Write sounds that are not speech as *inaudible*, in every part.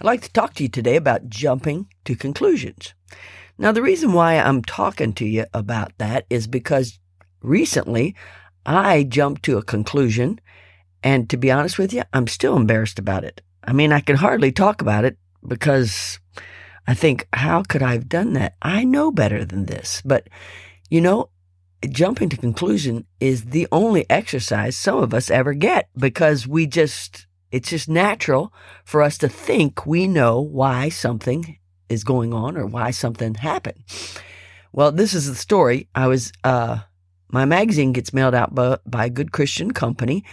I'd like to talk to you today about jumping to conclusions. Now, the reason why I'm talking to you about that is because recently I jumped to a conclusion, and to be honest with you, I'm still embarrassed about it. I mean, I can hardly talk about it because I think, how could I have done that? I know better than this. But, you know, jumping to conclusion is the only exercise some of us ever get because we just it's just natural for us to think we know why something is going on or why something happened. Well, this is the story. I was, uh, my magazine gets mailed out by, by a good Christian company,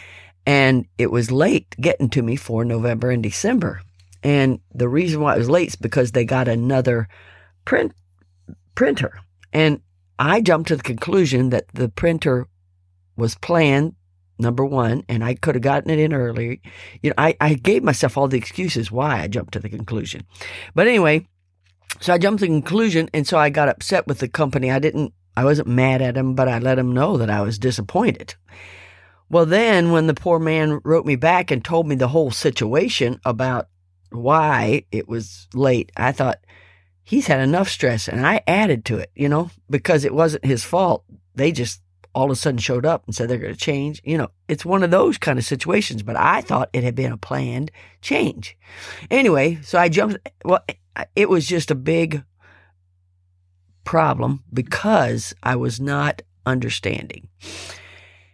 and it was late getting to me for November and December. And the reason why it was late is because they got another print printer. And I jumped to the conclusion that the printer was planned number one, and I could have gotten it in earlier. You know, I, I gave myself all the excuses why I jumped to the conclusion. But anyway, so I jumped to the conclusion, and so I got upset with the company. I didn't, I wasn't mad at them, but I let them know that I was disappointed. Well, then when the poor man wrote me back and told me the whole situation about why it was late, I thought, he's had enough stress, and I added to it, you know, because it wasn't his fault. They just all of a sudden showed up and said they're going to change. You know, it's one of those kind of situations, but I thought it had been a planned change. Anyway, so I jumped. Well, it was just a big problem because I was not understanding.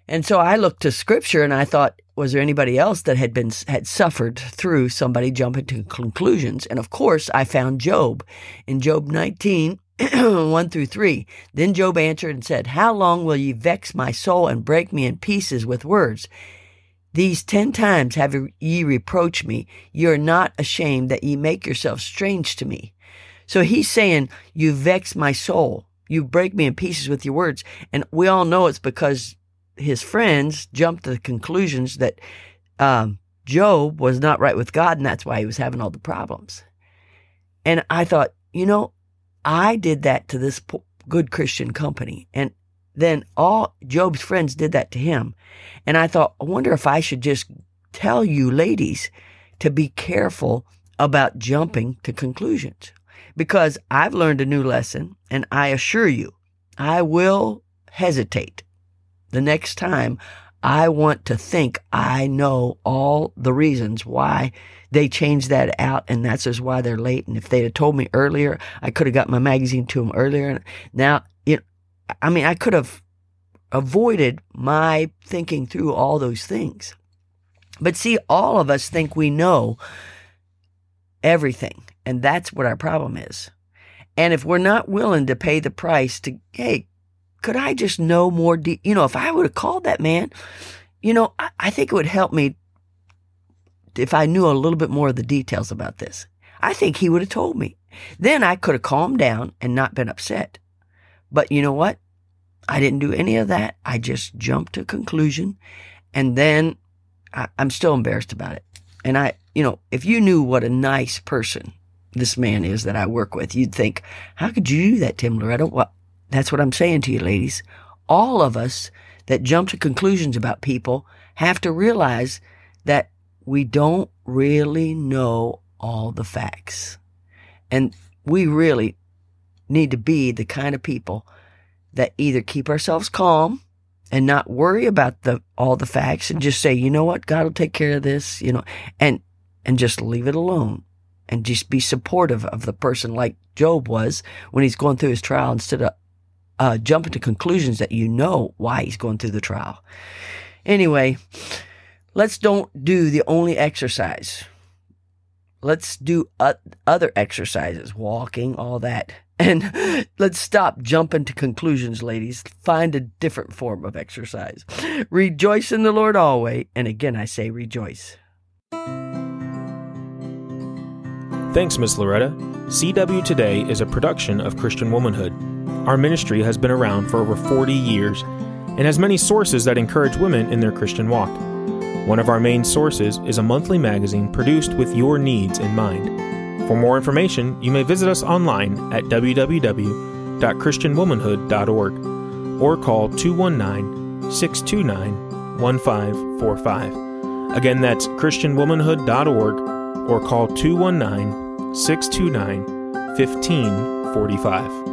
And so I looked to scripture and I thought, was there anybody else that had been had suffered through somebody jumping to conclusions? And of course, I found Job in Job 19 *clears throat* 1 through 3. Then Job answered and said, How long will ye vex my soul and break me in pieces with words? These ten times have ye reproached me. Ye are not ashamed that ye make yourselves strange to me. So he's saying, You vex my soul. You break me in pieces with your words. And we all know it's because his friends jumped to the conclusions that um, Job was not right with God, and that's why he was having all the problems. And I thought, you know, I did that to this good Christian company. And then all Job's friends did that to him. And I thought, I wonder if I should just tell you ladies to be careful about jumping to conclusions because I've learned a new lesson and I assure you, I will hesitate the next time I want to think I know all the reasons why they changed that out and that's just why they're late. And if they'd have told me earlier, I could have got my magazine to them earlier. And now, you know, I mean, I could have avoided my thinking through all those things. But see, all of us think we know everything. And that's what our problem is. And if we're not willing to pay the price to, hey, could I just know more? De- you know, if I would have called that man, you know, I, I think it would help me if I knew a little bit more of the details about this. I think he would have told me. Then I could have calmed down and not been upset. But you know what? I didn't do any of that. I just jumped to a conclusion and then I, I'm still embarrassed about it. And I, you know, if you knew what a nice person this man is that I work with, you'd think, how could you do that, Tim Loretta? Well, that's what I'm saying to you, ladies. All of us that jump to conclusions about people have to realize that we don't really know all the facts. And we really need to be the kind of people that either keep ourselves calm and not worry about the all the facts and just say, you know what, God will take care of this, you know, and and just leave it alone and just be supportive of the person like Job was when he's going through his trial instead of uh, jumping to conclusions that you know why he's going through the trial. Anyway, let's don't do the only exercise. Let's do other exercises, walking, all that. *laughs* And let's stop jumping to conclusions, ladies. Find a different form of exercise. Rejoice in the Lord always. And again, I say rejoice. Thanks, Miss Loretta. CW Today is a production of Christian Womanhood. Our ministry has been around for over 40 years and has many sources that encourage women in their Christian walk. One of our main sources is a monthly magazine produced with your needs in mind. For more information, you may visit us online at www.christianwomanhood.org or call 219 629 1545. Again, that's christianwomanhood.org or call 219 629 1545.